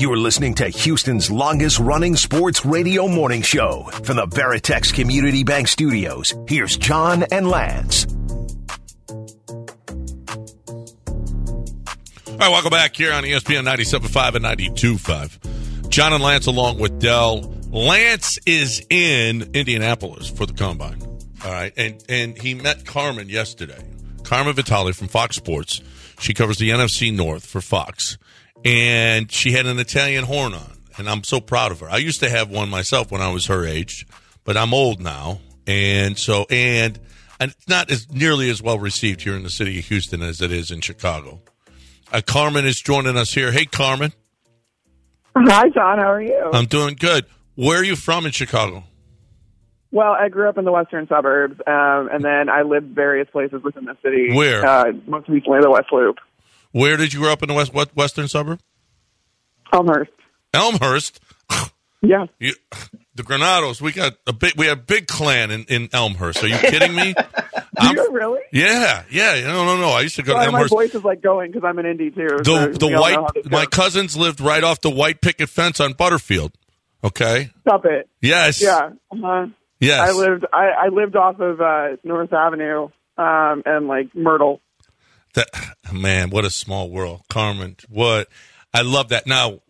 You are listening to Houston's longest running sports radio morning show from the Veritex Community Bank Studios. Here's John and Lance. All right, welcome back here on ESPN 97.5 and 92.5. John and Lance along with Dell. Lance is in Indianapolis for the combine. All right, and and he met Carmen yesterday. Carmen Vitali from Fox Sports. She covers the NFC North for Fox, and she had an Italian horn on, and I'm so proud of her. I used to have one myself when I was her age, but I'm old now, and so and and it's not as nearly as well received here in the city of Houston as it is in Chicago. Uh, Carmen is joining us here. Hey, Carmen. Hi, John. How are you? I'm doing good. Where are you from in Chicago? well, I grew up in the western suburbs, um, and then I lived various places within the city. Where? Uh, most recently, the West Loop, Where did you grow up in the west what, western suburb? Elmhurst. Elmhurst. Yeah. You, the Granatos. We got a big. We have a big clan in, in Elmhurst. Are you kidding me? I'm- you really? yeah, yeah. No, no, no. I used to go Sorry, to my voice is like going because I'm an indie too. so The the all know white. My cousins lived right off the white picket fence on Butterfield. Okay. Stop it. Yes. Yeah. Uh-huh. Yes. I lived. I, I lived off of uh, North Avenue um, and like Myrtle. That man, what a small world, Carmen. What I love that. Now,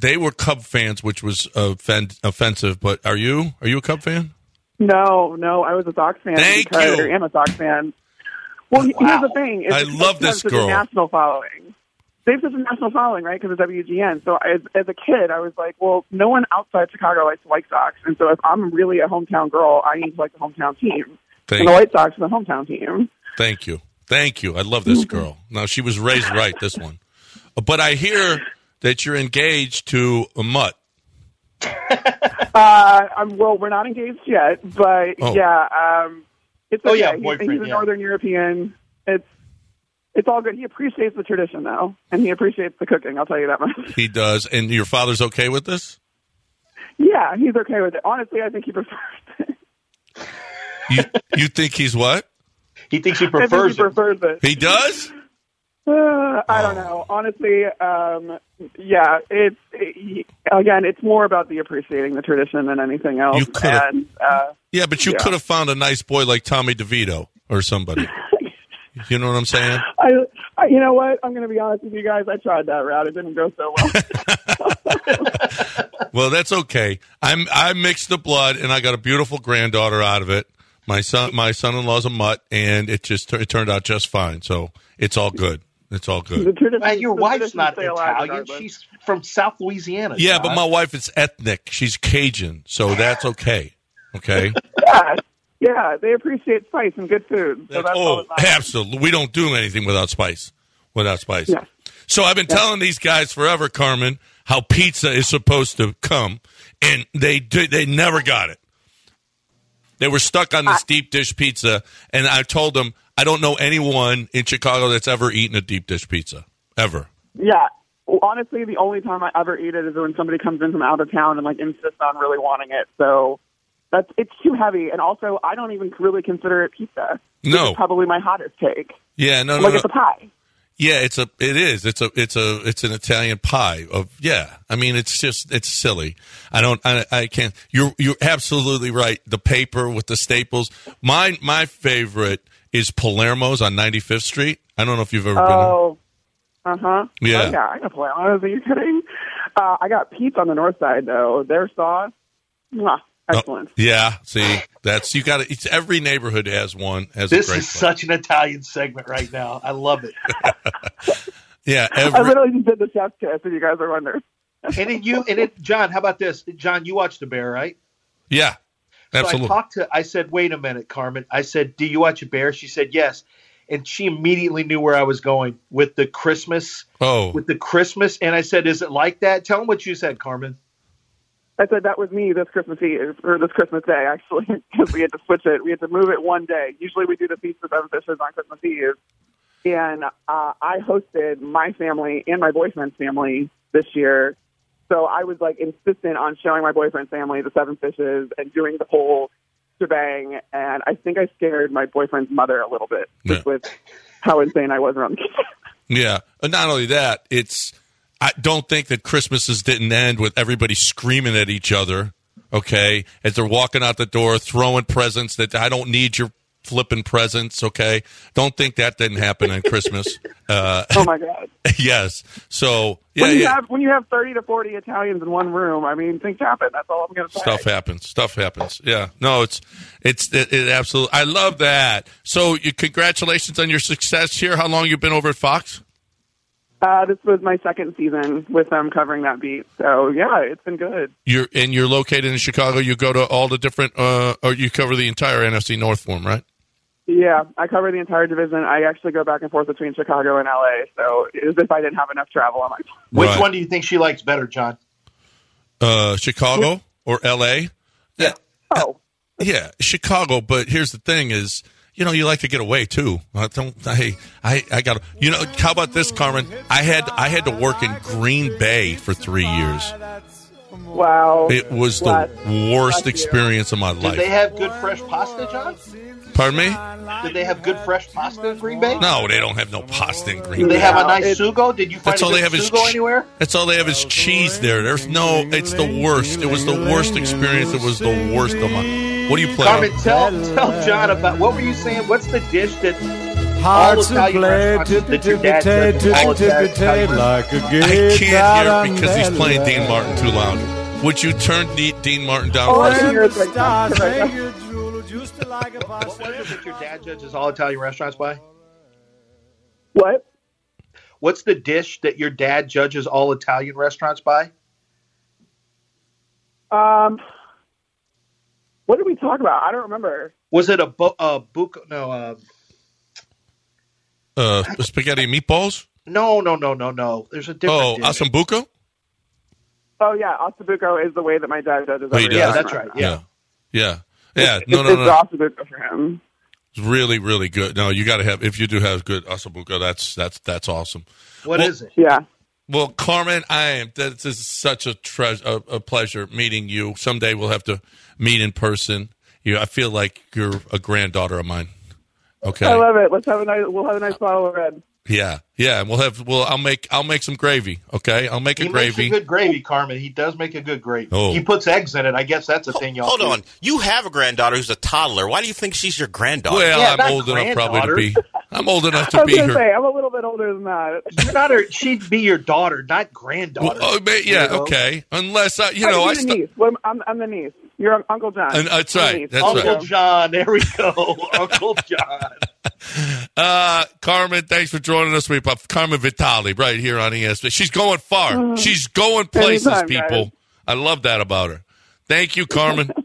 they were Cub fans, which was offen- offensive. But are you? Are you a Cub fan? No, no, I was a Sox fan. Thank because, you. Or am a Sox fan. Well, here's the thing. It's I love this girl. A national following. They have such a national following, right? Because of WGN. So as, as a kid, I was like, well, no one outside Chicago likes the White Sox, and so if I'm really a hometown girl, I need to like the hometown team. Thank, And the White Sox are the hometown team. thank you, thank you. I love this girl. Now she was raised right. This one, but I hear that you're engaged to a mutt. Uh, I'm, well, we're not engaged yet, but Oh. yeah, um, it's okay. Oh, yeah, He's- he's a yeah. Northern European. It's it's all good. He appreciates the tradition though, and he appreciates the cooking. I'll tell you that much. He does, and your father's okay with this. yeah, he's okay with it. Honestly, I think he prefers it. You you think he's what? He thinks he I think prefers he it. prefers it. He does. Uh, I don't know. Honestly, um, yeah, it's it, again, it's more about the appreciating the tradition than anything else. You could've- and uh, Yeah, but you Yeah. could have found a nice boy like Tommy DeVito or somebody. You know what I'm saying? I, I, you know what? I'm going to be honest with you guys. I tried that route. It didn't go so well. Well, that's okay. I'm I mixed the blood, and I got a beautiful granddaughter out of it. My son, my son-in-law's a mutt, and it just it turned out just fine. So it's all good. It's all good. And your the wife's not stay alive Italian. She's from South Louisiana. Yeah, John. but my wife is ethnic. She's Cajun, so that's okay. Okay. yeah, yeah, they appreciate spice and good food. So that's oh, that absolutely. We don't do anything without spice. Without spice. Yeah. So I've been telling these guys forever, Carmen, how pizza is supposed to come, and they did, they never got it. They were stuck on this deep dish pizza, and I told them I don't know anyone in Chicago that's ever eaten a deep dish pizza ever. Yeah. Well, honestly, the only time I ever eat it is when somebody comes in from out of town and like insists on really wanting it. So that's it's too heavy, and also I don't even really consider it pizza. No. It's probably my hottest take. Yeah, no, no, Like no. it's a pie. Yeah, it's a it is. It's a it's a it's an Italian pie of yeah. I mean, it's just it's silly. I don't I, I can't. You're you're absolutely right. The paper with the staples. My my favorite is Palermo's on 95th Street. I don't know if you've ever been. Oh, uh huh. Yeah. Oh, yeah, I know Palermo's. Are you kidding? Uh, I got Pete's on the north side though. Their sauce, mwah, been. excellent. Oh, yeah, see, that's you got to. It's every neighborhood has one. Has this a great is place. such an Italian segment right now. I love it. yeah. I literally just did the chef's kiss, if you guys are wondering. and then you and it, John. How about this, John? You watched the Bear, right? yeah, So absolutely. I talked to. I said, "Wait a minute, Carmen." I said, "Do you watch a Bear?" She said, "Yes." And she immediately knew where I was going with the Christmas, oh, with the Christmas. And I said, "Is it like that?" Tell them what you said, Carmen. I said that was me this Christmas Eve or this Christmas Day actually because we had to switch it. We had to move it one day. Usually we do the Feast of Seven Fishes on Christmas Eve, and uh, I hosted my family and my boyfriend's family this year. So I was like insistent on showing my boyfriend's family the Seven Fishes and doing the whole shebang. And I think I scared my boyfriend's mother a little bit just Yeah. with how insane I was around the kitchen. Yeah, and not only that, it's I don't think that Christmases didn't end with everybody screaming at each other. Okay, as they're walking out the door, throwing presents that I don't need your flipping presents. Okay, don't think that didn't happen on Christmas. Uh, Oh my god! yes, so yeah, when you yeah. have when you have thirty to forty Italians in one room, I mean things happen. That's all I'm going to say. Stuff happens. Stuff happens. Yeah. No, it's it's it, it absolutely. I love that. So, you congratulations on your success here. How long you been over at Fox? Uh, this was my second season with them covering that beat. So yeah, it's been good. You're and you're located in Chicago. You go to all the different, uh, or you cover the entire NFC North for 'em, right? Yeah, I cover the entire division. I actually go back and forth between Chicago and LA. So as if I didn't have enough travel on my. Which one do you think she likes better, John? Uh, Chicago or L.A. Yeah, Oh, yeah, Chicago. But here's the thing: is you know you like to get away too. I don't. I I I got. You know, how about this, Carmen? I had I had to work in Green Bay for three years. wow! It was the Bless- worst experience of my life. Did they have good fresh pasta, John? Pardon me? Did they have good fresh pasta in Green Bay? No, they don't have no pasta in Green Bay. Do they have a nice it's- sugo? Did you find That's a all good they have is sugo che- anywhere? That's all they have is cheese there. There's no. It's the worst. It was the worst experience. It was the worst of my. What do you play? Carmen, tell tell John about what were you saying? What's the dish that Hearts All to Italian play, restaurants tippy that your tippy dad tay, tippy all tippy Italian tay, restaurants. like a I can't hear because he's playing Dean Martin too loud. Would you turn Dean Martin down? Oh, I hear it the right now. Right make now. you drool, just like a What was it that your dad judges all Italian restaurants by? What? What's the dish that your dad judges all Italian restaurants by? Um, what did we talk about? I don't remember. Was it a bu- uh, buco? No, uh, Uh, spaghetti and meatballs. no, no, no, no, no. There's a different. Oh, dish. ossobuco. Oh yeah, ossobuco is the way that my dad judges. Oh, does? Yeah, that's right. Yeah, Yeah. yeah, yeah. It's, No, it's, no, no. it's ossobuco for him. It's really, really good. No, you got to have. If you do have good ossobuco, that's that's that's awesome. What Well- is it? Yeah. Well, Carmen, I am. This is such a treasure, a, a pleasure meeting you. Someday we'll have to meet in person. You, I feel like you're a granddaughter of mine. Okay. I love it. Let's have a nice. We'll have a nice bottle of red. Yeah, yeah, and we'll have. Well, I'll make. I'll make some gravy. Okay, I'll make a He makes gravy. a good gravy, Carmen. He does make a good gravy. Oh. He puts eggs in it. I guess that's a thing y'all Hold do. on. You have a granddaughter who's a toddler. Why do you think she's your granddaughter? well, Yeah, I'm old enough probably to be. I'm old enough I to was be her. say I'm a little bit older than that. You're not her. She'd be your daughter, not granddaughter. Well, oh, ma- yeah, You know? okay. Unless I, you I know, I. can be the St- niece. What am- I'm, I'm the niece. You're Uncle John. And that's I'm right. That's Uncle right. John. There we go. Uncle John. Uh, Carmen, thanks for joining us. We have Carmen Vitali right here on ESPN. She's going far. She's going places, Mm-hmm. Anytime, people. guys. I love that about her. Thank you, Carmen.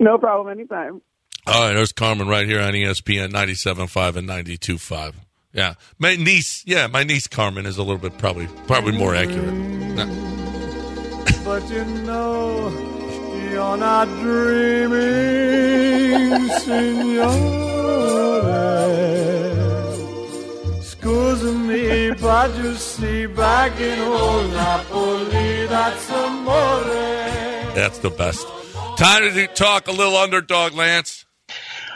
No problem. Anytime. All right, there's Carmen right here on ESPN 97.5 and 92.5. Yeah, my niece. Yeah, my niece Carmen is a little bit probably probably more accurate. No. But you know, you're not dreaming, signore. Scusa me, but you see, back in old Napoli, that's amore. That's the best. Time to talk a little underdog, Lance.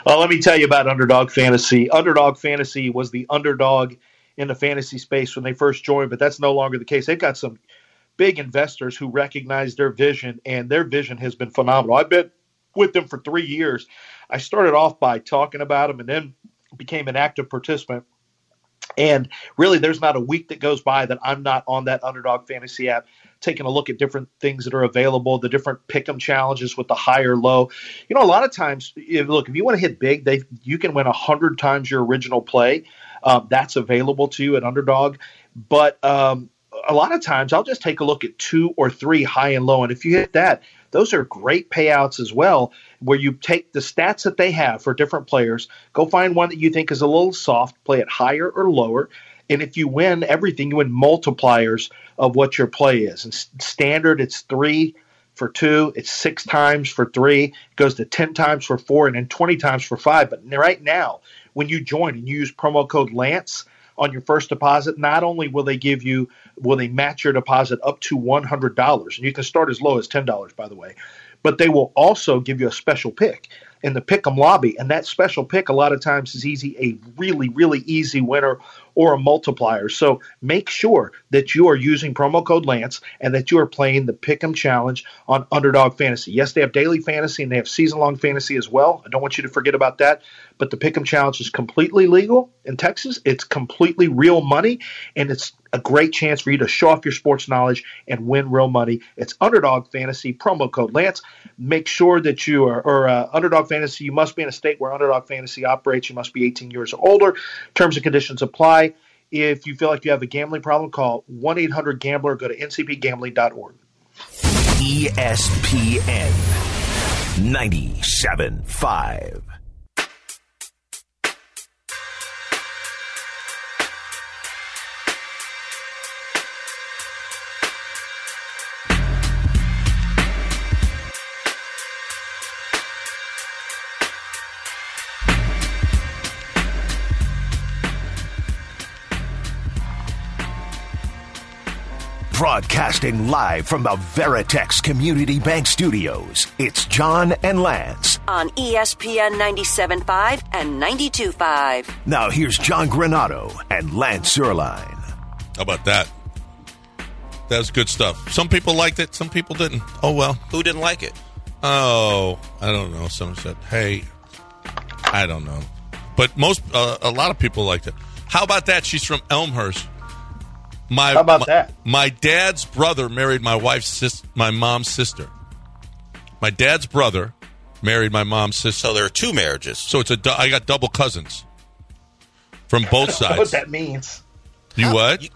Well, let me tell you about Underdog Fantasy. Underdog Fantasy was the underdog in the fantasy space when they first joined, but that's no longer the case. They've got some big investors who recognize their vision, and their vision has been phenomenal. I've been with them for three years. I started off by talking about them and then became an active participant. And really, there's not a week that goes by that I'm not on that Underdog Fantasy app, taking a look at different things that are available, the different pick'em challenges with the high or low. You know, a lot of times, if, look, if you want to hit big, they you can win a hundred times your original play. Um, that's available to you at Underdog. But um, a lot of times, I'll just take a look at two or three high and low, and if you hit that, those are great payouts as well. Where you take the stats that they have for different players, go find one that you think is a little soft, play it higher or lower, and if you win everything, you win multipliers of what your play is. And standard, it's three for two, it's six times for three, it goes to 10 times for four, and then 20 times for five. But right now, when you join and you use promo code Lance on your first deposit, not only will they give you, will they match your deposit up to $100, and you can start as low as $10, by the way, but they will also give you a special pick in the pick'em lobby, and that special pick a lot of times is easy, a really, really easy winner or a multiplier. So make sure that you are using promo code Lance and that you are playing the Pick'em Challenge on Underdog Fantasy. Yes, they have daily fantasy and they have season long fantasy as well. I don't want you to forget about that. But the Pick'em Challenge is completely legal in Texas. It's completely real money, and it's a great chance for you to show off your sports knowledge and win real money. It's Underdog Fantasy promo code Lance. Make sure that you are or uh, Underdog Fantasy. You must be in a state where Underdog Fantasy operates. You must be 18 years or older. Terms and conditions apply. If you feel like you have a gambling problem, call 1 800 Gambler. Go to ncpgambling.org. ESPN 97.5. Broadcasting live from the Veritex Community Bank Studios, it's John and Lance. on ESPN 97.5 and 92.5. Now here's John Granato and Lance Zierlein. How about that? That was good stuff. Some people liked it, some people didn't. Oh well. Who didn't like it? Oh, I don't know. Someone said, "Hey, I don't know," but most, uh, a lot of people liked it. How about that? She's from Elmhurst. My, How about my, that? My dad's brother married my wife's sis, my mom's sister. My dad's brother married my mom's sister. So there are two marriages. So it's a du- I got double cousins from both sides. what that means. you what? You-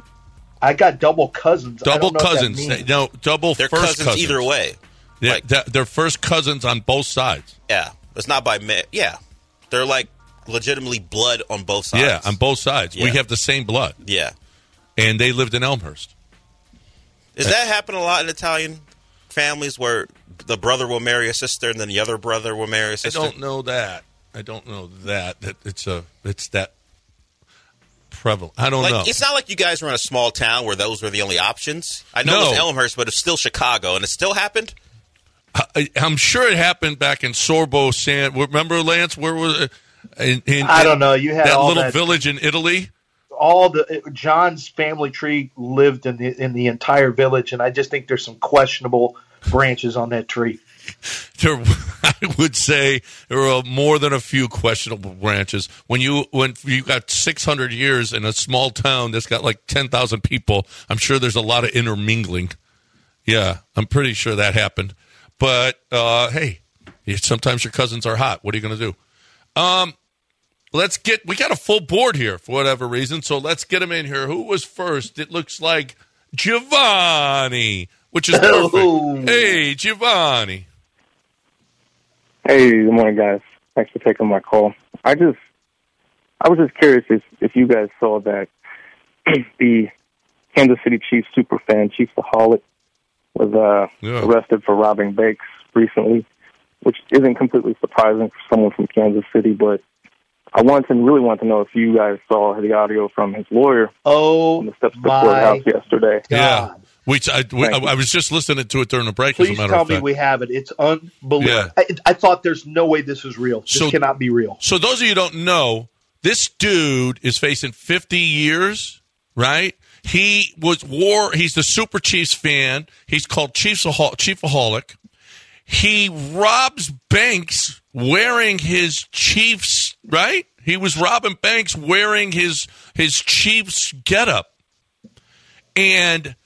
I got double cousins. I double don't know what that cousins. means. No, double They're first cousins, either way. Yeah, Like- they're first cousins on both sides. Yeah, it's not by ma- yeah. They're like legitimately blood on both sides. Yeah, on both sides. We have the same blood, Yeah, and they lived in Elmhurst. does that happen a lot in Italian families where the brother will marry a sister and then the other brother will marry a sister? I don't know that. I don't know that. That it's a it's that prevalent. I don't Like know. it's not like you guys were in a small town where those were the only options. I know No. it was Elmhurst, but it's still Chicago, and it still happened. I, I'm sure it happened back in Sorbo, San. Remember, Lance? Where was it? In, in, I don't know. You had that all little that- village in Italy. All the John's family tree lived in the in the entire village, and I just think there's some questionable branches on that tree. There, I would say there are more than a few questionable branches. When you when you got 600 years in a small town that's got like 10,000 people, I'm sure there's a lot of intermingling. Yeah, I'm pretty sure that happened. But uh, hey, sometimes your cousins are hot. What are you going to do? Um, let's get. We got a full board here for whatever reason, so let's get them in here. Who was first? It looks like Giovanni, which is perfect. Oh. Hey, Giovanni. Hey, good morning, guys. Thanks for taking my call. I just, I was just curious if, if you guys saw that the Kansas City Chiefs superfan, ChiefsAholic, was uh, Yeah. arrested for robbing banks recently, which isn't completely surprising for someone from Kansas City. But I wanted to really want to know if you guys saw the audio from his lawyer Oh on the steps of the courthouse yesterday. Yeah. God. We, I, we, Thank. I was just listening to it during the break. as a Please matter tell of me we have it. It's unbelievable. Yeah. I, I thought there's no way this is real. This So- cannot be real. So those of you who don't know, this dude is facing 50 years, right? He was war. He's the Super Chiefs fan. He's called Chiefs Chiefaholic. He robs banks wearing his Chiefs. Right? He was Robin banks wearing his his Chiefs getup, and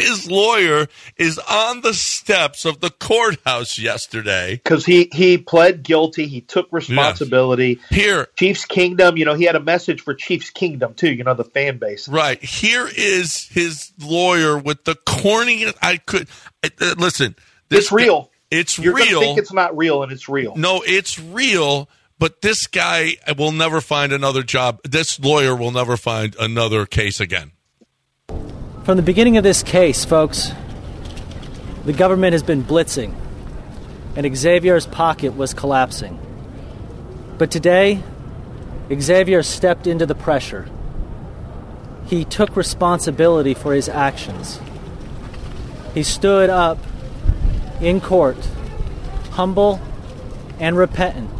his lawyer is on the steps of the courthouse yesterday. Because he, he pled guilty. He took responsibility. Here, Chiefs Kingdom, you know, he had a message for Chiefs Kingdom, too, you know, the fan base. Right. Here is his lawyer with the corniest. I could uh, listen. This It's real. It's real. You're going to real. think it's not real, and it's real. no, it's real. But this guy will never find another job. This lawyer will never find another case again. From the beginning of this case, folks, the government has been blitzing, and Xavier's pocket was collapsing. But today, Xavier stepped into the pressure. He took responsibility for his actions. He stood up in court, humble and repentant,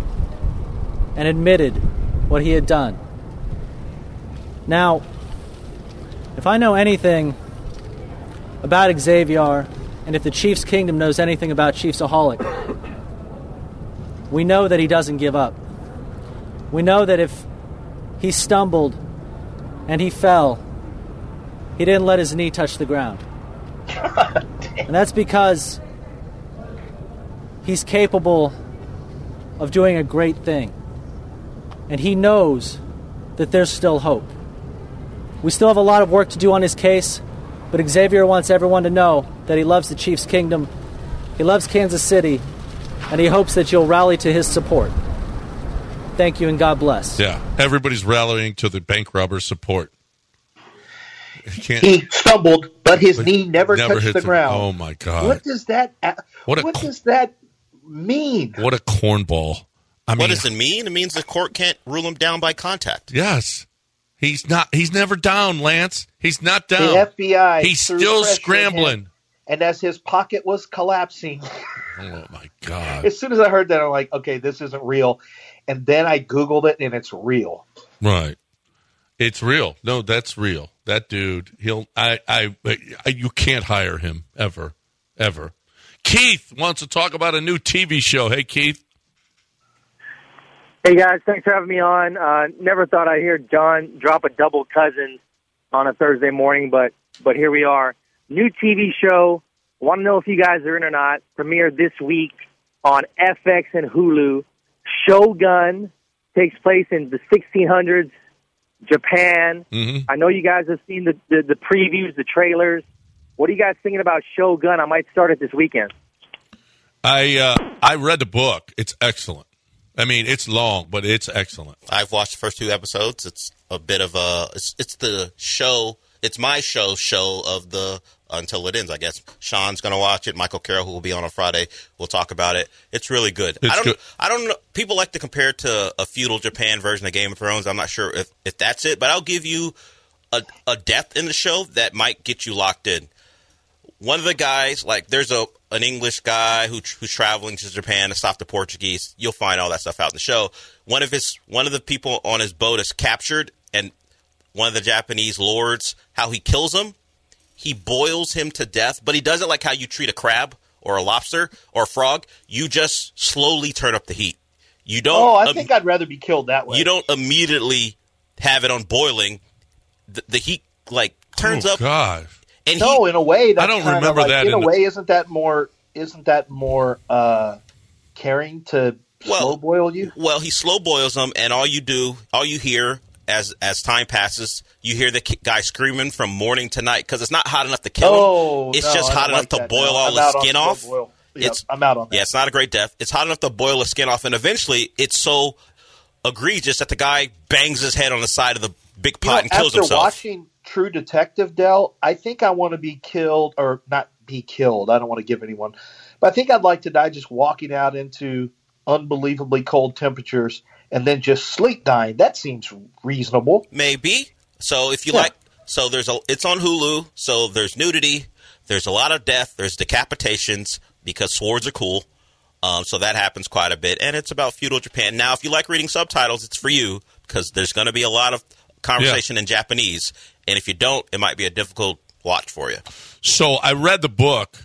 and admitted what he had done. Now, if I know anything about Xavier, and if the Chiefs Kingdom knows anything about Chiefsaholic, we know that he doesn't give up. We know that if he stumbled and he fell, he didn't let his knee touch the ground. and that's because he's capable of doing a great thing. And he knows that there's still hope. We still have a lot of work to do on his case, but Xavier wants everyone to know that he loves the Chiefs Kingdom, he loves Kansas City, and he hopes that you'll rally to his support. Thank you and God bless. Yeah, everybody's rallying to the bank robber's support. He stumbled, but his But knee never, never touched the the- ground. oh, my God. What does that? What What, a- does that mean? What a cornball! I mean, what does it mean? It means the court can't rule him down by contact. Yes. He's not. He's never down, Lance. He's not down. The FBI. He's still scrambling. and as his pocket was collapsing, Oh my god! as soon as I heard that, I'm like, okay, this isn't real. And then I Googled it, and it's real. Right. It's real. No, that's real. That dude. He'll. I. I. I you can't hire him ever. Ever. Keith wants to talk about a new TV show. Hey, Keith. Hey guys, thanks for having me on. Uh, never thought I'd hear John drop a double cousin on a Thursday morning, but but here we are. New TV show. Want to know if you guys are in or not? Premiered this week on FX and Hulu. Shogun takes place in the 1600s, Japan. Mm-hmm. I know you guys have seen the, the the previews, the trailers. What are you guys thinking about Shogun? I might start it this weekend. I. Uh, I read the book. It's excellent. I mean, it's long, but it's excellent. I've watched the first two episodes. It's a bit of a. It's, it's the show. It's my show show of the until it ends. I guess Sean's going to watch it. Michael Carroll, who will be on on Friday, will talk about it. It's really good. It's I don't. good. I don't know. People like to compare it to a feudal Japan version of Game of Thrones. I'm not sure if if that's it, but I'll give you a, a depth in the show that might get you locked in. One of the guys, like, there's a an English guy who who's traveling to Japan to stop the Portuguese. You'll find all that stuff out in the show. One of his one of the people on his boat is captured, and one of the Japanese lords, how he kills him, he boils him to death, but he does it like how you treat a crab or a lobster or a frog. You just slowly turn up the heat. You don't. Oh, I um, think I'd rather be killed that way. you don't immediately have it on boiling. The, the heat like turns oh, up, God. And no, he in a way, I don't remember like, that In, in a the- way, isn't that more? Isn't that more uh, caring to Well- slow boil you? Well, he slow boils them, and all you do, all you hear as as time passes, you hear the guy screaming from morning to night because it's not hot enough to kill him. Oh, it's no, just hot enough like to boil No, all the skin off. Yep, it's I'm out on that. Yeah, it's not a great death. It's hot enough to boil the skin off, and eventually, it's so egregious that the guy bangs his head on the side of the big You know, pot and kills after himself. watching True Detective, Dell, I think I want to be killed or not be killed. I don't want to give anyone, but I think I'd like to die just walking out into unbelievably cold temperatures and then just sleep dying. That seems reasonable. Maybe. So if you Yeah. like, so there's a, it's on Hulu. So there's nudity. There's a lot of death. There's decapitations because swords are cool. Um, so that happens quite a bit, and it's about feudal Japan. Now, if you like reading subtitles, it's for you because there's going to be a lot of conversation in Japanese, and if you don't, it might be a difficult watch for you. So I read the book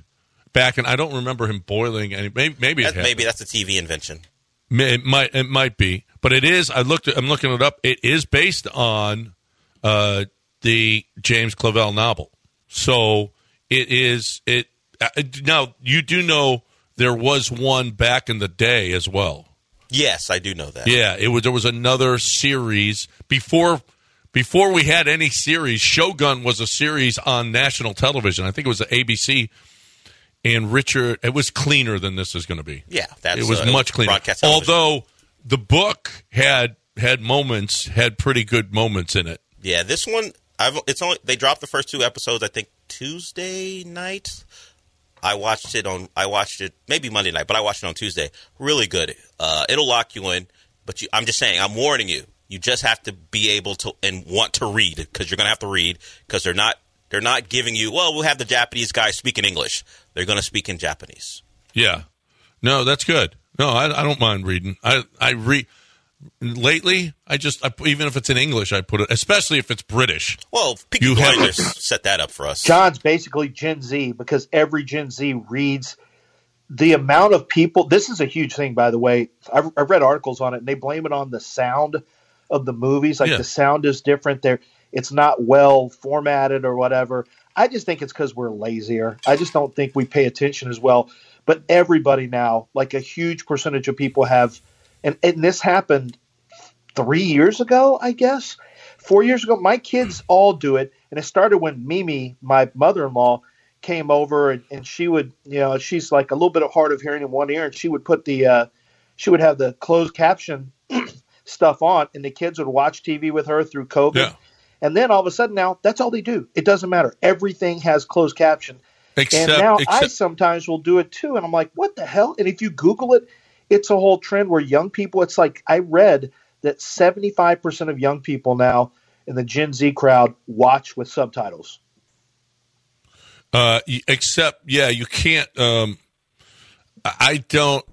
back, and I don't remember him boiling any. Maybe maybe That, maybe that's a TV invention. May- It might it might be, but it is. I looked. I'm looking it up. It is based on uh, the James Clavell novel. So it is. It uh, now you do know there was one back in the day as well. Yes, I do know that. Yeah, it was. There was another series before before we had any series. Shogun was a series on national television. I think it was the ABC. And Richard, it was cleaner than this is going to be. Yeah, that's it was uh, much cleaner. Although the book had had moments, had pretty good moments in it. Yeah, this one I've it's only they dropped the first two episodes I think Tuesday night. I watched it on. I watched it maybe Monday night, but I watched it on Tuesday. Really good. Uh, it'll lock you in. But you, I'm just saying. I'm warning you. You just have to be able to and want to read because you're going to have to read because they're not they're not giving you. Well, we'll have the Japanese guy speak in English. They're going to speak in Japanese. Yeah. No, that's good. No, I, I don't mind reading. I I read lately. I just I, even if it's in English, I put it, especially if it's British. Well, Peaky You have- Blinders set that up for us. John's basically Gen Z because every Gen Z reads the amount of people. This is a huge thing, by the way. I've, I've read articles on it, and they blame it on the sound of the movies. Like Yeah. the sound is different. There, it's not well formatted or whatever. I just think it's because we're lazier. I just don't think we pay attention as well. But everybody now, like a huge percentage of people have, and, and this happened three years ago, I guess, four years ago. My kids all do it, and it started when Mimi, my mother-in-law, came over, and, and she would, you know, she's like a little bit of hard of hearing in one ear, and she would put the, uh, she would have the closed caption stuff on, and the kids would watch TV with her through COVID. Yeah. And then all of a sudden now, that's all they do. It doesn't matter. Everything has closed caption. Except, and now I sometimes will do it too. And I'm like, what the hell? And if you Google it, it's a whole trend where young people, it's like I read that 75% of young people now in the Gen Z crowd watch with subtitles. Uh, except, yeah, you can't. Um, I don't.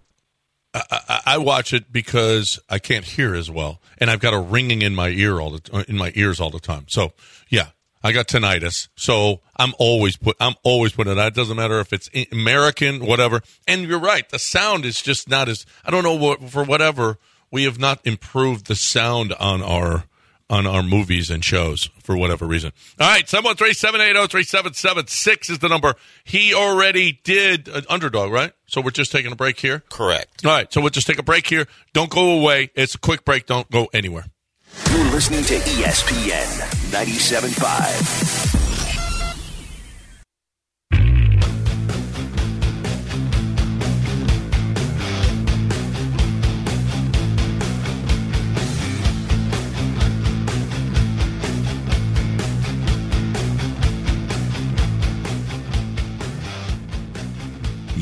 I, I, watch it because I can't hear as well, and I've got a ringing in my ear all the in my ears all the time. So, yeah, I got tinnitus, so I'm always put. I'm always putting it. out. It doesn't matter if it's American, whatever. And you're right, the sound is just not as. I don't know what for whatever we have not improved the sound on our on our movies and shows for whatever reason. All right, 713-780-3776 is the number. He already did an underdog, right? So we're just taking a break here. Correct. All right, so we'll just take a break here. Don't go away. It's a quick break. Don't go anywhere. You're listening to ESPN 97.5.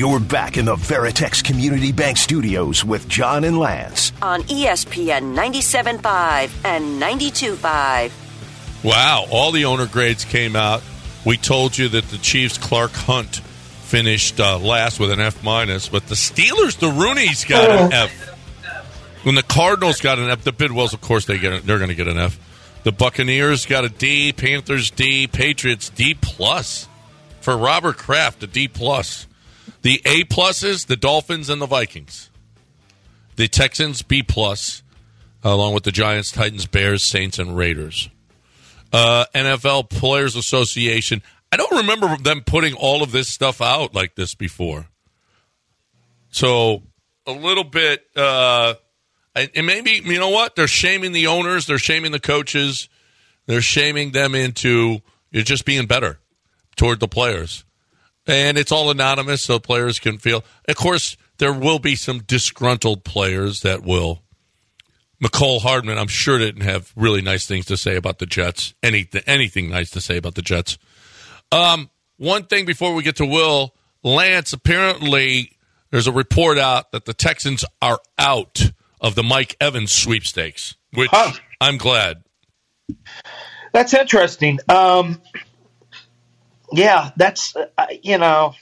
You're back in the Veritex Community Bank Studios with John and Lance. on ESPN 97.5 and 92.5. Wow, all the owner grades came out. We told you that the Chiefs' Clark Hunt finished uh, last with an F minus, but the Steelers, the Rooney's got an F. When the Cardinals got an F, the Bidwells, of course, they get a, they're going to get an F. The Buccaneers got a D, Panthers D, Patriots D plus. For Robert Kraft, a D plus. The A pluses, the Dolphins and the Vikings. The Texans B plus, along with the Giants, Titans, Bears, Saints, and Raiders uh, NFL Players Association. I don't remember them putting all of this stuff out like this before. So a little bit, uh, and maybe you know what? They're shaming the owners. They're shaming the coaches. They're shaming them into just being better toward the players, and it's all anonymous, so players can feel. Of course, there will be some disgruntled players that will Mecole Hardman, I'm sure didn't have really nice things to say about the Jets. Anything, anything nice to say about the Jets. Um, one thing before we get to Will Lance, apparently there's a report out that the Texans are out of the Mike Evans sweepstakes, which Huh. I'm glad. That's interesting. Um, yeah, that's uh, you know,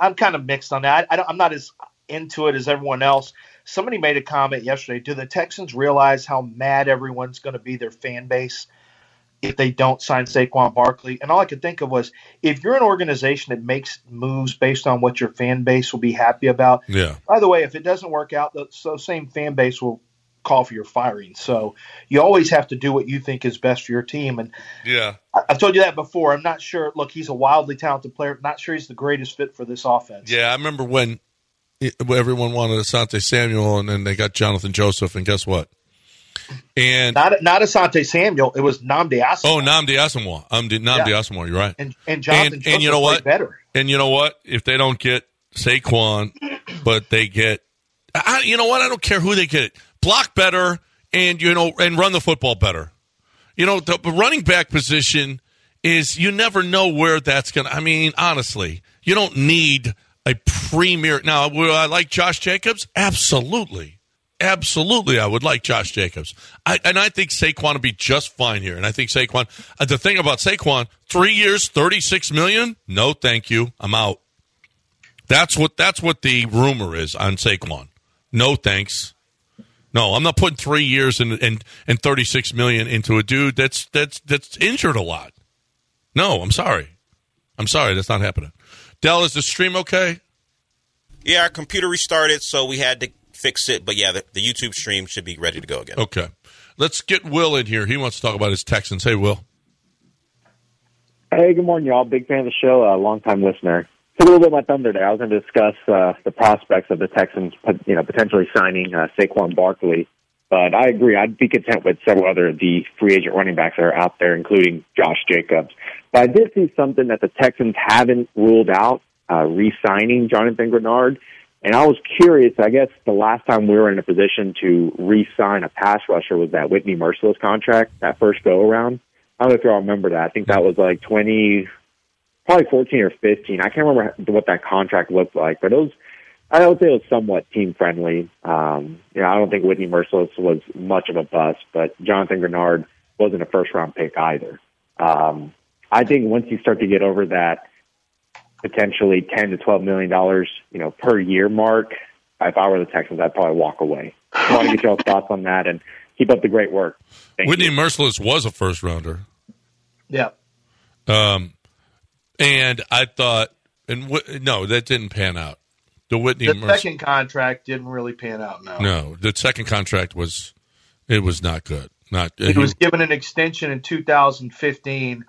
I'm kind of mixed on that. I, I don't, I'm not as into it as everyone else. Somebody made a comment yesterday. Do the Texans realize how mad everyone's going to be their fan base if they don't sign Saquon Barkley? And all I could think of was if you're an organization that makes moves based on what your fan base will be happy about. Yeah. By the way, if it doesn't work out, the so same fan base will call for your firing. So you always have to do what you think is best for your team. And Yeah. I- I've told you that before. I'm not sure. Look, he's a wildly talented player. Not sure he's the greatest fit for this offense. Yeah, I remember when everyone wanted Asante Samuel, and then they got Jonathan Joseph, and guess what? And Not not Asante Samuel. It was Nnamdi Asomugha. oh, Nnamdi Asomugha. Um, Nnamdi Yeah. Asomugha. You're right. and and Jonathan and, Joseph and you know what? Better. And you know what? If they don't get Saquon, but they get, I, you know what? I don't care who they get. Block better, and you know, and run the football better. You know, the running back position is you never know where that's going. to I mean, honestly, You don't need a premier. Now, would I like Josh Jacobs? Absolutely. Absolutely, I would like Josh Jacobs. I, and I think Saquon would be just fine here. And I think Saquon, uh, the thing about Saquon, three years, 36 million? No, thank you. I'm out. That's what that's what the rumor is on Saquon. No thanks. No, I'm not putting three years and and, and 36 million into a dude that's that's that's injured a lot. No, I'm sorry. I'm sorry, that's not happening. Dell, is the stream okay? Yeah, our computer restarted, so we had to fix it. But yeah, the, the YouTube stream should be ready to go again. Okay. Let's get Will in here. He wants to talk about his Texans. Hey, Will. Hey, good morning, y'all. Big fan of the show, a long time listener. It's a little bit of my thunder there. I was going to discuss uh, the prospects of the Texans, you know, potentially signing uh, Saquon Barkley. But I agree. I'd be content with several other of the free agent running backs that are out there, including Josh Jacobs. But I did see something that the Texans haven't ruled out, uh, re-signing Jonathan Greenard. And I was curious, I guess the last time we were in a position to re-sign a pass rusher was that Whitney Mercilus contract, that first go around. I don't know if y'all remember that. I think that was like 20, probably 14 or 15. I can't remember what that contract looked like, but it was, I would say it was somewhat team friendly. Um, you know, I don't think Whitney Mercilus was much of a bust, but Jonathan Greenard wasn't a first round pick either. Um, I think once you start to get over that potentially 10 to 12 million dollars, you know, per year mark, if I were the Texans, I'd probably walk away. I want to get y'all's thoughts on that and keep up the great work. Thank Whitney you. Mercilus was a first rounder. Yeah. Um, and I thought, and no, that didn't pan out. The Whitney The second contract didn't really pan out. No. No, the second contract was it was not good. Not He was given an extension in 2015,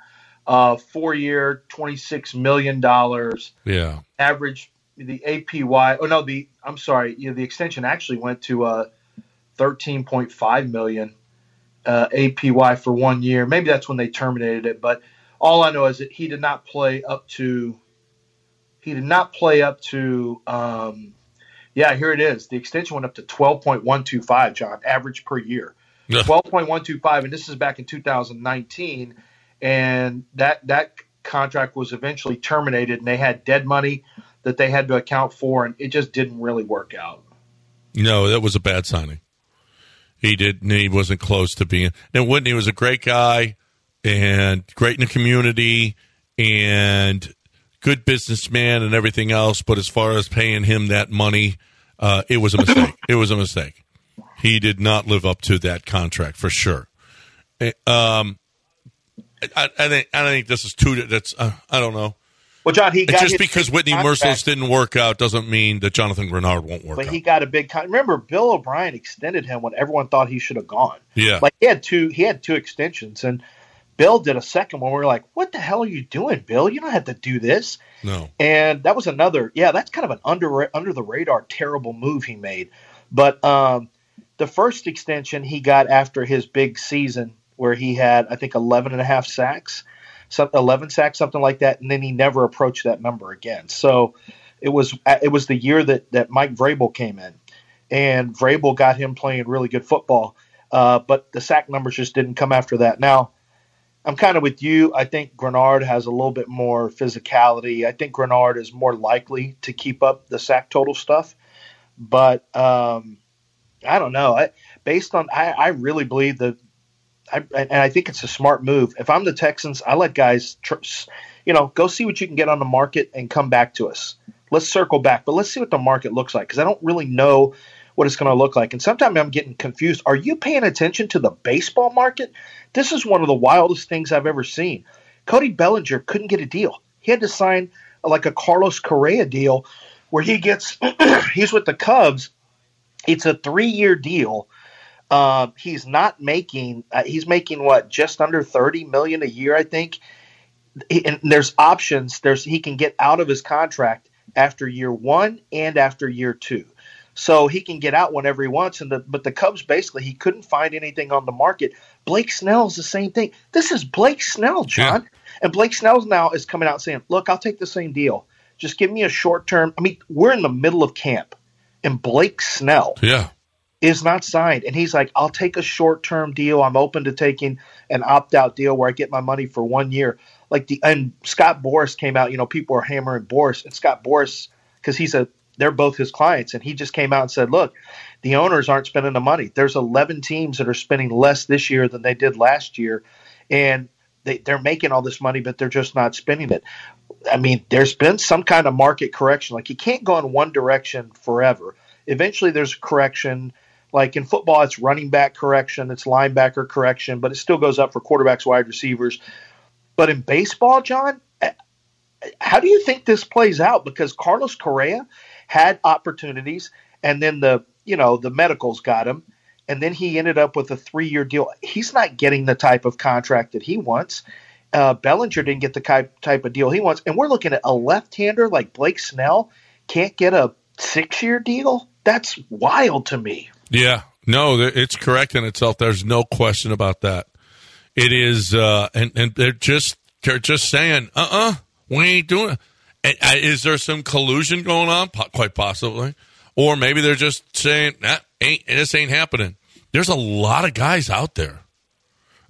uh, four year, $26 million. yeah. Average, the APY, oh no, the, I'm sorry, yeah, the extension actually went to uh, 13.5 million uh, APY for one year. Maybe that's when they terminated it, but all I know is that he did not play up to, he did not play up to, um, yeah, here it is. The extension went up to 12.125, John, average per year. 12.125 and this is back in 2019 and that that contract was eventually terminated and they had dead money that they had to account for and it just didn't really work out No, that was a bad signing. He didn't. He wasn't close to being. And Whitney was a great guy and great in the community and good businessman and everything else. But as far as paying him that money, uh, it was a mistake. it was a mistake. He did not live up to that contract for sure. Eh, Um, I, I think I think this is too. That's uh, I don't know. well john he got just because Whitney contract, Mercilus didn't work out doesn't mean that Jonathan Greenard won't work but out. he got a big con- remember bill o'brien extended him when everyone thought he should have gone Yeah. like he had two he had two extensions and bill did a second one we were like what the hell are you doing bill you don't have to do this no. And that was another, yeah, that's kind of an under under the radar terrible move he made. But um, the first extension he got after his big season where he had, I think, 11 and a half sacks, some, 11 sacks, something like that, and then he never approached that number again. So it was it was the year that that Mike Vrabel came in, and Vrabel got him playing really good football. Uh, but the sack numbers just didn't come after that. Now, I'm kind of with you. I think Greenard has a little bit more physicality. I think Greenard is more likely to keep up the sack total stuff. But um, I don't know. I, based on, I, I really believe that, I, and I think it's a smart move. If I'm the Texans, I let guys, tr- you know, go see what you can get on the market and come back to us. Let's circle back, but let's see what the market looks like because I don't really know what it's going to look like. And sometimes I'm getting confused. Are you paying attention to the baseball market? This is one of the wildest things I've ever seen. Cody Bellinger couldn't get a deal. He had to sign like a Carlos Correa deal where he gets he's with the Cubs. It's a three year deal. Uh, he's not making uh, he's making what just under thirty million a year, I think. He- And there's options. There's he can get out of his contract after year one and after year two so he can get out whenever he wants. And the, but the Cubs basically he couldn't find anything on the market. Blake Snell's the same thing. This is Blake Snell, John, and Blake Snell's now is coming out saying, "Look, I'll take the same deal. Just give me a short term." I mean, we're in the middle of camp, and Blake Snell Yeah. is not signed. And he's like, I'll take a short term deal. I'm open to taking an opt out deal where I get my money for one year. Like the and Scott Boras came out, you know, people are hammering Boras and Scott Boras because he's a they're both his clients and he just came out and said, Look, the owners aren't spending the money. There's eleven teams that are spending less this year than they did last year. And they, they're making all this money, but they're just not spending it. I mean, there's been some kind of market correction. Like you can't go in one direction forever. Eventually, there's a correction. Like in football, it's running back correction, it's linebacker correction, but it still goes up for quarterbacks, wide receivers. But in baseball, John, eh, how do you think this plays out? Because Carlos Correa had opportunities, and then the you know the medicals got him, and then he ended up with a three year deal. He's not getting the type of contract that he wants. Uh, Bellinger didn't get the type of deal he wants, and we're looking at a left hander like Blake Snell can't get a six year deal. That's wild to me. Yeah, no, it's correct in itself. There's no question about that. It is, uh, and and they're just they're just saying, uh, uh-uh, uh we ain't doing. it. Is there some collusion going on? Quite possibly, or maybe they're just saying, nah, ain't this ain't happening. There's a lot of guys out there.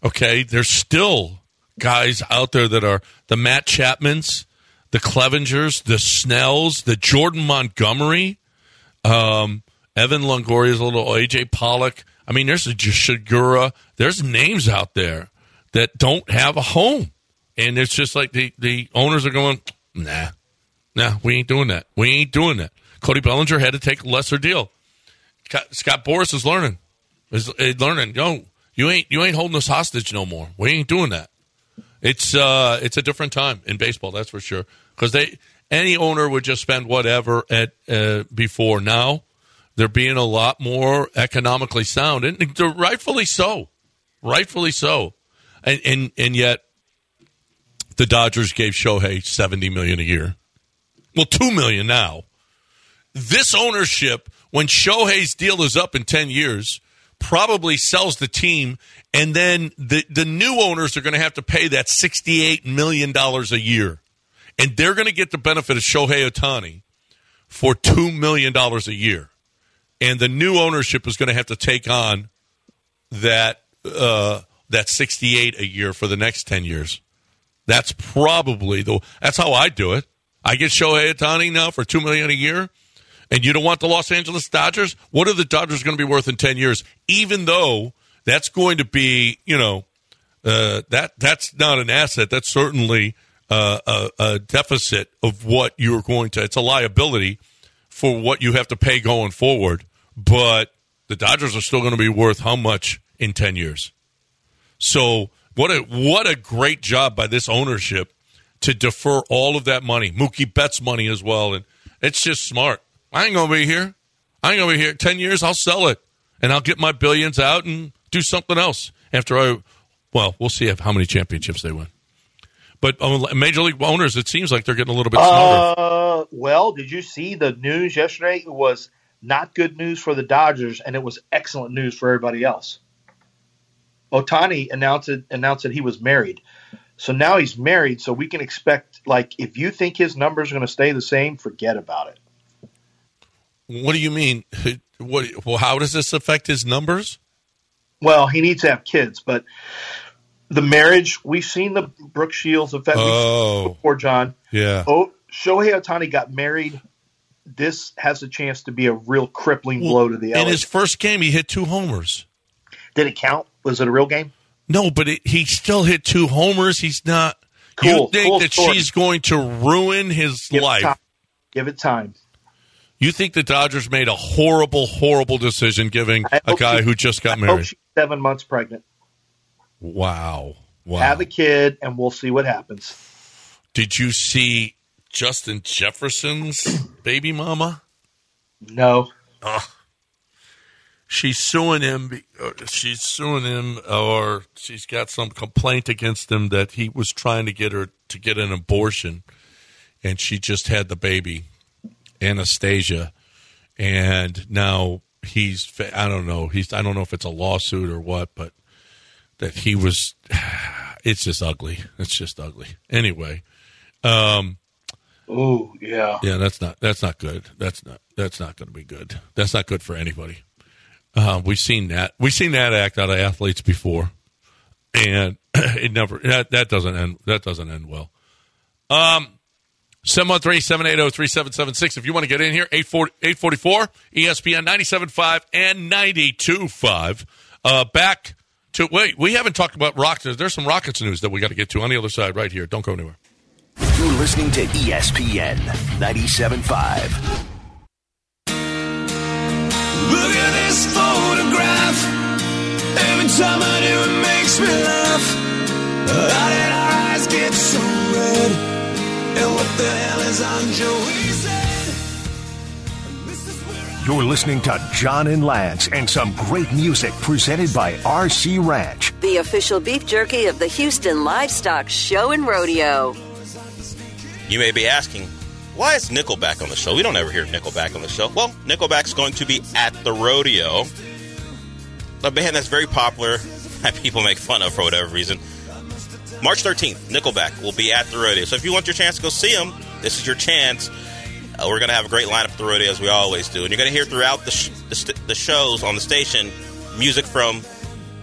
Okay, there's still guys out there that are the Matt Chapmans, the Clevingers, the Snells, the Jordan Montgomery. Um, Evan Longoria's little AJ Pollock. I mean, there's a Shigura. There's names out there that don't have a home, and it's just like the the owners are going, nah, nah, we ain't doing that. We ain't doing that. Cody Bellinger had to take a lesser deal. Scott Boras is learning, is, is learning. Yo, you ain't you ain't holding us hostage no more. We ain't doing that. It's uh, it's a different time in baseball, that's for sure. Because they any owner would just spend whatever at uh, before now they're being a lot more economically sound, and rightfully so, rightfully so, and and and yet the Dodgers gave Shohei seventy million a year. Well, two million now. This ownership, when Shohei's deal is up in ten years, probably sells the team, and then the the new owners are going to have to pay that sixty eight million dollars a year, and they're going to get the benefit of Shohei Ohtani for two million dollars a year and the new ownership is going to have to take on that uh, that 68 a year for the next 10 years. That's probably the that's how I do it. I get Shohei Ohtani now for two million a year, and you don't want the Los Angeles Dodgers. What are the Dodgers going to be worth in 10 years? Even though that's going to be, you know, uh, that that's not an asset. That's certainly uh, a, a deficit of what you're going to. It's a liability for what you have to pay going forward but the Dodgers are still going to be worth how much in 10 years? So, what a what a great job by this ownership to defer all of that money, Mookie Betts money as well, and it's just smart. I ain't gonna be here. I ain't gonna be here. Ten years, I'll sell it, and I'll get my billions out and do something else after I. Well, we'll see how many championships they win. But um, major league owners, it seems like they're getting a little bit smarter. Uh, well, did you see the news yesterday? It was not good news for the Dodgers, and it was excellent news for everybody else. Ohtani announced it, announced that he was married. So now he's married, so we can expect like if you think his numbers are going to stay the same, forget about it. What do you mean? What well how does this affect his numbers? Well, he needs to have kids, but the marriage, we've seen the Brooke Shields effect oh. before John. Yeah. Oh, Shohei Ohtani got married this has a chance to be a real crippling well, blow to the. In his first game, he hit two homers. Did it count? Was it a real game? No, but it, he still hit two homers. He's not. Cool. You think cool that story. she's going to ruin his Give life? It Give it time. You think the Dodgers made a horrible, horrible decision giving a guy she, who just got I married? seven months pregnant. Wow. Wow. Have a kid, and we'll see what happens. Did you see Justin Jefferson's baby mama? No. Oh. She's suing him. Uh, she's suing him, or she's got some complaint against him that he was trying to get her to get an abortion, and she just had the baby, Anastasia, and now he's. I don't know. He's. I don't know if it's a lawsuit or what, but that he was. It's just ugly. It's just ugly. Anyway, um, Oh yeah. Yeah, that's not that's not good. That's not that's not going to be good. That's not good for anybody. Uh, we've seen that. We've seen that act out of athletes before, and it never that, that doesn't end. That doesn't end well. Um, 713-780-3776. If you want to get in here, 844 ESPN 97.5 and 92.5. Uh, back to wait. We haven't talked about Rockets. There's some Rockets news that we got to get to on the other side right here. Don't go anywhere. You're listening to ESPN 97.5. Look at this photograph. Every time I do, it makes me laugh. How did our eyes get so red? And what the hell is on Joey's head? You're listening to John and Lance and some great music presented by RC Ranch. The official beef jerky of the Houston Livestock Show and Rodeo. You may be asking, why is Nickelback on the show? We don't ever hear Nickelback on the show. Well, Nickelback's going to be at the rodeo. A band that's very popular that people make fun of for whatever reason. March 13th, Nickelback will be at the rodeo. So if you want your chance to go see them, this is your chance. Uh, we're going to have a great lineup at the rodeo as we always do. And you're going to hear throughout the, sh- the, st- the shows on the station music from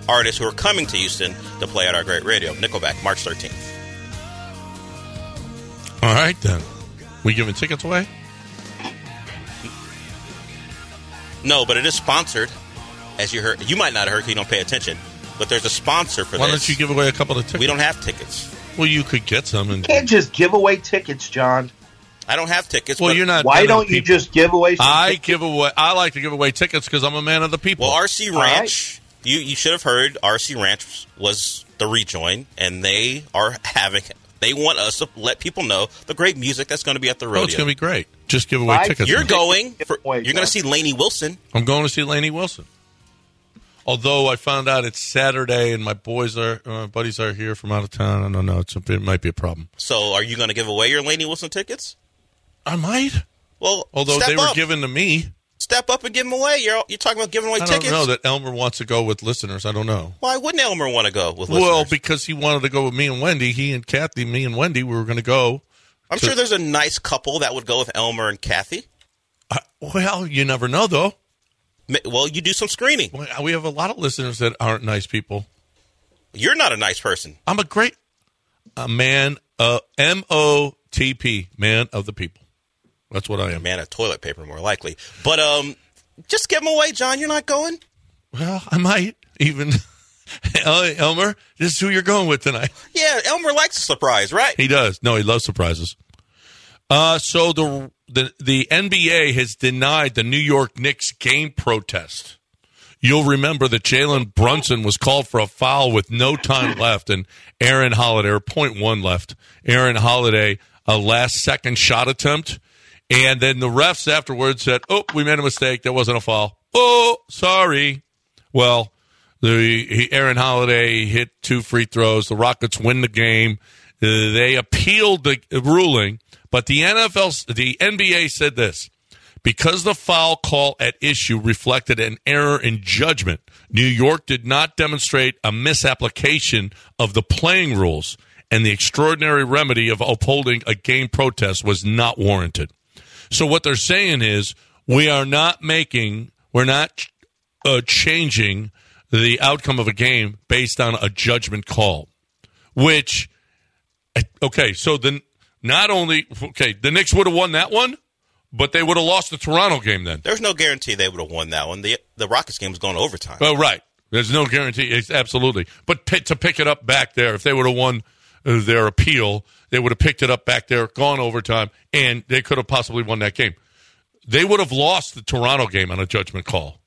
artists who are coming to Houston to play at our great radio. Nickelback, March 13th. All right, then. We giving tickets away? No, but it is sponsored. As you heard, you might not have heard because you don't pay attention. But there's a sponsor for Why this. Why don't you give away a couple of tickets? We don't have tickets. Well, you could get some. And Can't just give away tickets, John. I don't have tickets. well, but- you're not. Why one of the don't you just give away? Some I tickets? give away. I like to give away tickets because I'm a man of the people. Well, RC All Ranch. You you should have heard RC Ranch was the rejoin, and they are having. They want us to let people know the great music that's going to be at the rodeo. oh, it's going to be great. Just give away Five tickets. You're man. going. For, you're going to see Lainey Wilson. I'm going to see Lainey Wilson. Although I found out it's Saturday and my boys are, uh, buddies are here from out of town. I don't know. It's a, it might be a problem. So, are you going to give away your Lainey Wilson tickets? I might. Well, Although step they were given to me. Step up and give them away. You're you're talking about giving away I tickets. I don't know that Elmer wants to go with listeners. I don't know. Why wouldn't Elmer want to go with Well, because he wanted to go with me and Wendy. He and Kathy, me and Wendy, we were going to go. I'm to- sure there's a nice couple that would go with Elmer and Kathy. Uh, well, you never know, though. Well, you do some screening. Well, We have a lot of listeners that aren't nice people. You're not a nice person. I'm a great a man, uh, M O T P, man of the people. That's what I am. Man of toilet paper, more likely. But um, just give them away, John. You're not going. Well, I might even. Elmer, this is who you're going with tonight. Yeah, Elmer likes a surprise, right? He does. No, he loves surprises. Uh, so the the the NBA has denied the New York Knicks game protest. You'll remember that Jalen Brunson was called for a foul with no time left, and Aaron Holiday, or point one left, Aaron Holiday, a last second shot attempt. And then the refs afterwards said, Oh, we made a mistake. That wasn't a foul. Oh, sorry. Well, the he, Aaron Holiday hit two free throws. The Rockets win the game. Uh, they appealed the ruling, but the NFL, the NBA said this because the foul call at issue reflected an error in judgment. New York did not demonstrate a misapplication of the playing rules, and the extraordinary remedy of upholding a game protest was not warranted. So what they're saying is we are not making, we're not uh, changing the outcome of a game based on a judgment call, which okay, so then not only okay, the Knicks would have won that one, but they would have lost the Toronto game then. There's no guarantee they would have won that one. The the Rockets game was going overtime. Oh, right. There's no guarantee. It's absolutely. But p- to pick it up back there, if they would have won Uh, their appeal, they would have picked it up back there, gone overtime, and they could have possibly won that game. They would have lost the Toronto game on a judgment call.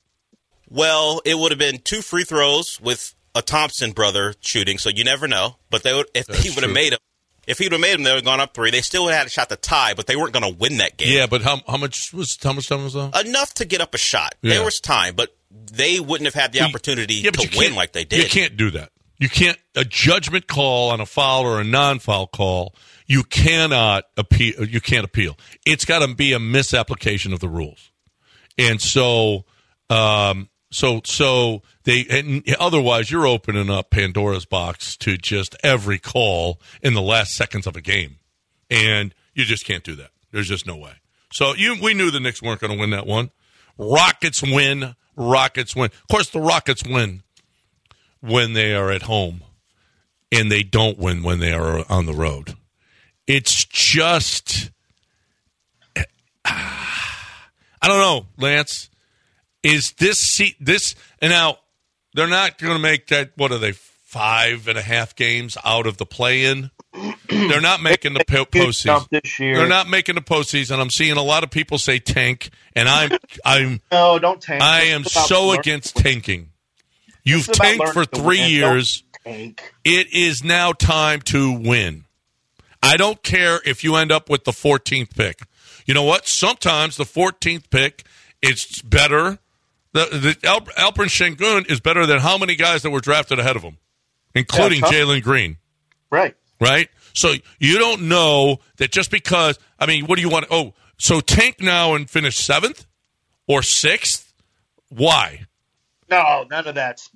Well, it would have been two free throws with a Thompson brother shooting, so you never know. But they would if he would have made them. If he would have made them, they would have gone up three. They still would have had a shot to tie, but they weren't going to win that game. Yeah, but how how much was how much time was that? enough to get up a shot. Yeah. There was time, but they wouldn't have had the opportunity Yeah, to win like they did. You can't do that. You can't a judgment call on a foul or a non-foul call. You cannot appeal. You can't appeal. It's got to be a misapplication of the rules, and so, um, so, so they. And otherwise, you're opening up Pandora's box to just every call in the last seconds of a game, and you just can't do that. There's just no way. So you, we knew the Knicks weren't going to win that one. Rockets win. Rockets win. Of course, the Rockets win when they are at home, and they don't win when they are on the road. It's just, I don't know, Lance. Is this se- this and now they're not going to make that? What are they? Five and a half games out of the play-in. They're not making the postseason. this year. They're not making the postseason. I'm seeing a lot of people say tank, and I'm I'm No, don't tank. I am so against tanking. You've tanked for three years. It is now time to win. I don't care if you end up with the 14th pick. You know what? Sometimes the 14th pick is better. The, the Al, Alperen Sengun is better than how many guys that were drafted ahead of him, including Yeah. Jalen Green Right. right? So you don't know that just because I mean, what do you want? Oh, so tank now and finish seventh or sixth? Why? No, none of that's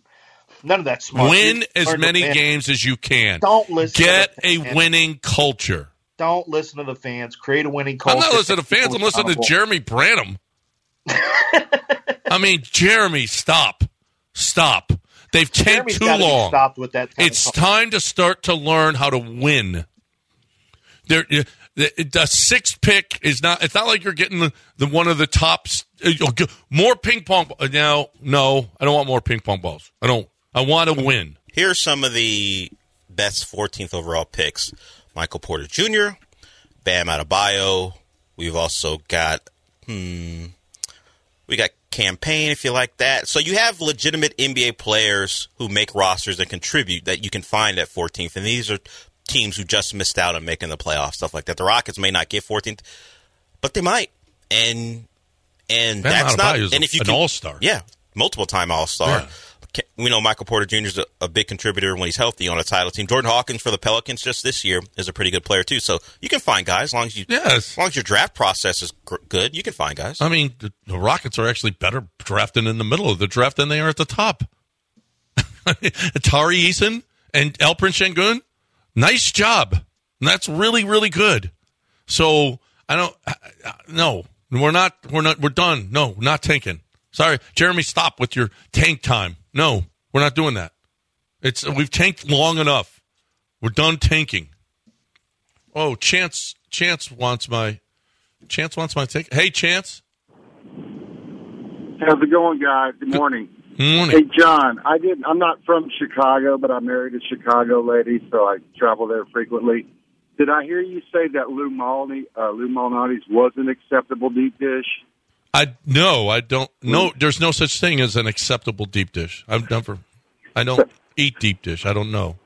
none of that's smart. Win as many games as you can. Don't listen. Get to the a winning culture. Don't listen to the fans. Create a winning culture. I'm not listening to fans. I'm listening to. Jeremy Branham. I mean, Jeremy, stop, stop. They've Jeremy's too long. stopped with that. It's time to start to learn how to win. There, the, the sixth pick is not. It's not like you're getting the, the one of the tops. uh, More ping pong. uh, Now, no, I don't want more ping pong balls. I don't. I want to win. Here are some of the best 14th overall picks: Michael Porter Jr., Bam Adebayo. We've also got hmm, we got campaign if you like that. So you have legitimate NBA players who make rosters and contribute that you can find at 14th, and these are teams who just missed out on making the playoffs, stuff like that. The Rockets may not get 14th, but they might, and and Bam that's not. And if you an can- all-star. yeah, multiple time All Star. Yeah. We know Michael Porter Jr. is a, a big contributor when he's healthy on a title team. Jordan Hawkins for the Pelicans just this year is a pretty good player too. So you can find guys as long as you Yes. as long as your draft process is gr- good. You can find guys. I mean, the, the Rockets are actually better drafting in the middle of the draft than they are at the top. Atari Eason and Alperen Sengun, nice job. And that's really, really good. So I don't. No, we're not. We're not. We're done. No, not tanking. Sorry, Jeremy. Stop with your tank time. No, we're not doing that. It's we've tanked long enough. We're done tanking. Oh, Chance. Chance wants my. Chance wants my take. Hey, Chance. How's it going, guys? Good morning. Morning. Hey, John. I didn't. I'm not from Chicago, but I married a Chicago lady, so I travel there frequently. Did I hear you say that Lou Malnati, uh, Lou Malnati's was an acceptable deep dish? I no, I don't. No, there's no such thing as an acceptable deep dish. I've never. I don't eat deep dish. I don't know.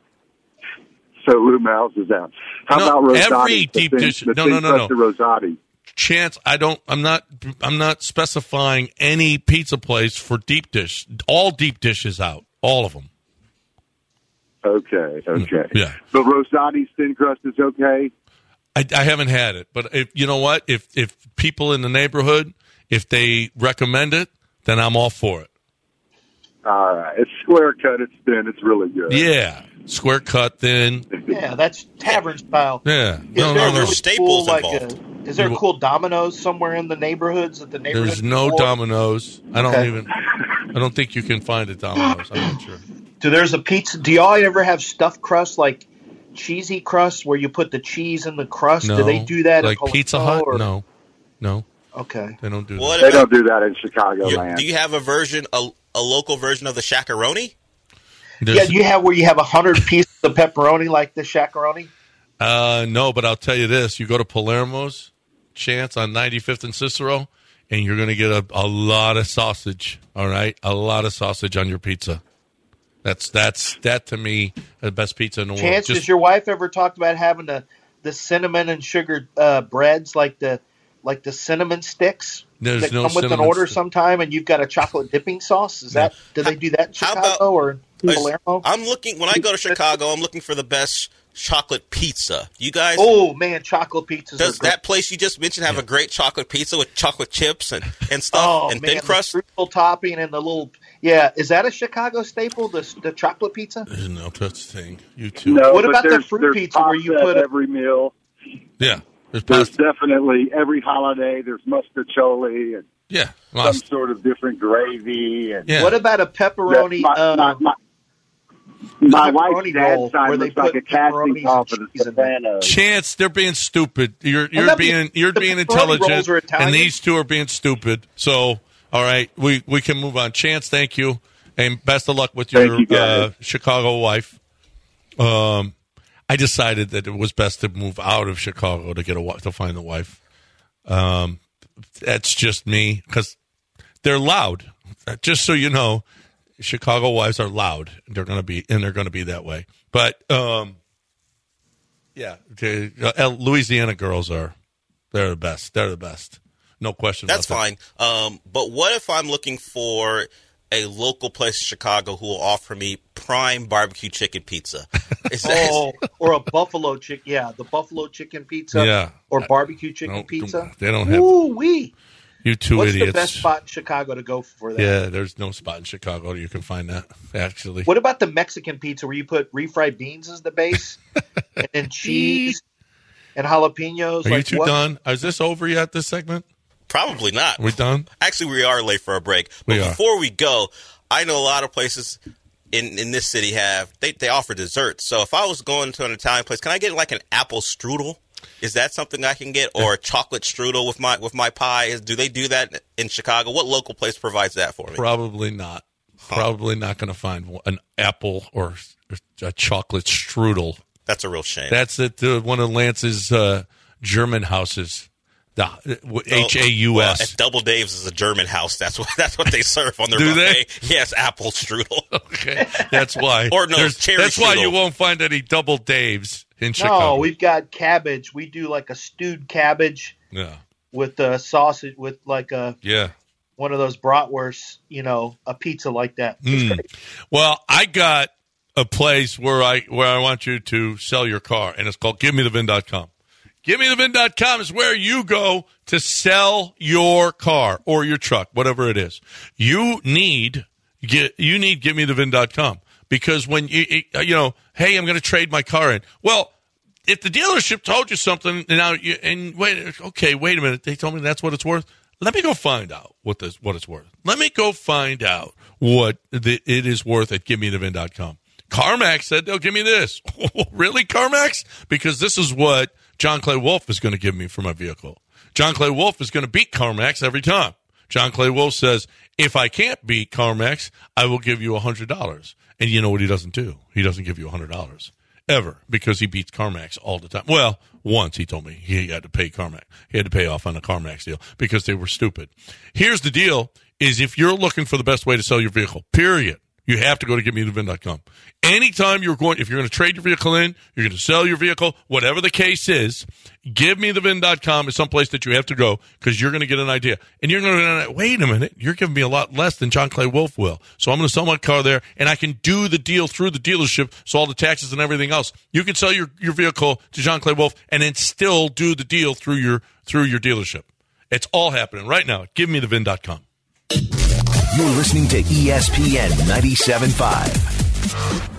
So Lou Mal's is out. How No, about Rosati? every deep dish- no, no, no, no. Rosati. Chance, I don't. I'm not. I'm not specifying any pizza place for deep dish. All deep dishes out. All of them. Okay, mm, okay. Yeah. But Rosati's thin crust is okay. I, I haven't had it, but if you know what, if if people in the neighborhood, if they recommend it, then I'm all for it. All right. It's square cut. It's thin. It's really good. Yeah, square cut, thin. Yeah, that's tavern style. Yeah, Is no, there no, no. a really cool, like, a, is there a cool Domino's somewhere in the neighborhoods that the neighborhood? There's no Domino's. I don't Okay. even. I don't think you can find a Domino's. I'm not sure. Do there's a pizza? Do y'all ever have stuffed crust like cheesy crust where you put the cheese in the crust? No. Do they do that like at Pizza Hut? or- No, no. Okay, they don't do What that. They don't do that in Chicago You- land. do you have a version, a, a local version of the shakaroni? yeah, you have where you have a hundred pieces of pepperoni like the shakaroni. Uh, no, but I'll tell you this: you go to Palermo's, Chance on 95th and Cicero, and you're going to get a, a lot of sausage. All right, a lot of sausage on your pizza. That's that's that to me the best pizza in the world. Chance, Just- has your wife ever talked about having the the cinnamon and sugar uh, breads like the like the cinnamon sticks There's that no come with an order stick. sometime, and you've got a chocolate dipping sauce? Is that do they do that in Chicago or in Palermo? I'm looking when I go to Chicago. I'm looking for the best chocolate pizza. You guys, Oh man, chocolate pizza. does that place you just mentioned have a great chocolate pizza with chocolate chips and, and stuff Oh and man, thin crust? the fruitful topping and the little yeah. Is that a Chicago staple? The the chocolate pizza. There's no such thing. You too. No, What about the fruit there's pizza where you put at a- every meal? Yeah, there's There's definitely every holiday. There's muscatoli and Yeah, some sort of different gravy. And What about a pepperoni? My, uh, my, my, my pepperoni wife's dad's roll side where they looks like a casting call for the cheese in there. Savannah. Chance, they're being stupid. You're you're being being- you're the being intelligent, and these two are being stupid. So, all right, we we can move on. Chance, thank you, and best of luck with your you, uh, Chicago wife. Um, I decided that it was best to move out of Chicago to get a to find the wife. Um, that's just me because they're loud. Just so you know, Chicago wives are loud. They're going to be, and they're going to be that way. But um, yeah, okay, uh, Louisiana girls are they're the best. They're the best. No question. That's about that. fine. Um, but what if I'm looking for a local place in Chicago who will offer me prime barbecue chicken pizza? Is that, Oh, or a buffalo chicken. Yeah, the buffalo chicken pizza. Yeah. Or barbecue chicken No, pizza. they don't have- Ooh wee. You two What's idiots. the best spot in Chicago to go for that? Yeah, there's no spot in Chicago you can find that. Actually, What about the Mexican pizza where you put refried beans as the base and then cheese and jalapenos? are you like two what? done? Is this over yet? This segment? Probably not. We're done? Actually, we are late for a break. But We are. before we go, I know a lot of places in, in this city have they, they offer desserts. So if I was going to an Italian place, can I get like an apple strudel? Is that something I can get, or a chocolate strudel with my with my pie? Is, do they do that in Chicago? What local place provides that for me? Probably not. Probably not going to find an apple or a chocolate strudel. That's a real shame. That's at uh, one of Lance's uh, German houses. The H A U Well, Double Dave's is a German house. That's what that's what they serve on their Do buffet. Yes, apple strudel. Okay, that's why. Or no, There's- cherry That's why you won't find any double Daves in Chicago. No, we've got cabbage. We do like a stewed cabbage yeah, with a sausage with like a yeah. one of those bratwursts. You know, a pizza like that. Mm. Well, I got a place where I where I want you to sell your car, and it's called GiveMeTheVin.com. GiveMeTheVin.com is where you go to sell your car or your truck, whatever it is. You need get you need GiveMeTheVin.com because when you uh, you know, hey, I'm going to trade my car in. Well, if the dealership told you something, and now you, and wait, okay, wait a minute, they told me that's what it's worth. Let me go find out what this what it's worth. Let me go find out what the, it is worth at GiveMeTheVin.com. CarMax said they'll give me this. really, CarMax? Because this is what John Clay Wolf is going to give me for my vehicle. John Clay Wolf is going to beat CarMax every time. John Clay Wolf says, if I can't beat CarMax, I will give you $100. And you know what he doesn't do? He doesn't give you $100 ever because he beats CarMax all the time. Well, once he told me he had to pay CarMax. He had to pay off on a CarMax deal because they were stupid. Here's the deal is if you're looking for the best way to sell your vehicle, period, you have to go to GiveMeTheVin.com. Anytime you're going, if you're going to trade your vehicle in, you're going to sell your vehicle, whatever the case is, GiveMeTheVin.com is someplace that you have to go because you're going to get an idea. And you're going to, wait a minute, you're giving me a lot less than John Clay Wolf will. So I'm going to sell my car there and I can do the deal through the dealership. So all the taxes and everything else, you can sell your, your vehicle to John Clay Wolf and then still do the deal through your, through your dealership. It's all happening right now. GiveMeTheVin.com. You're listening to ESPN 97.5.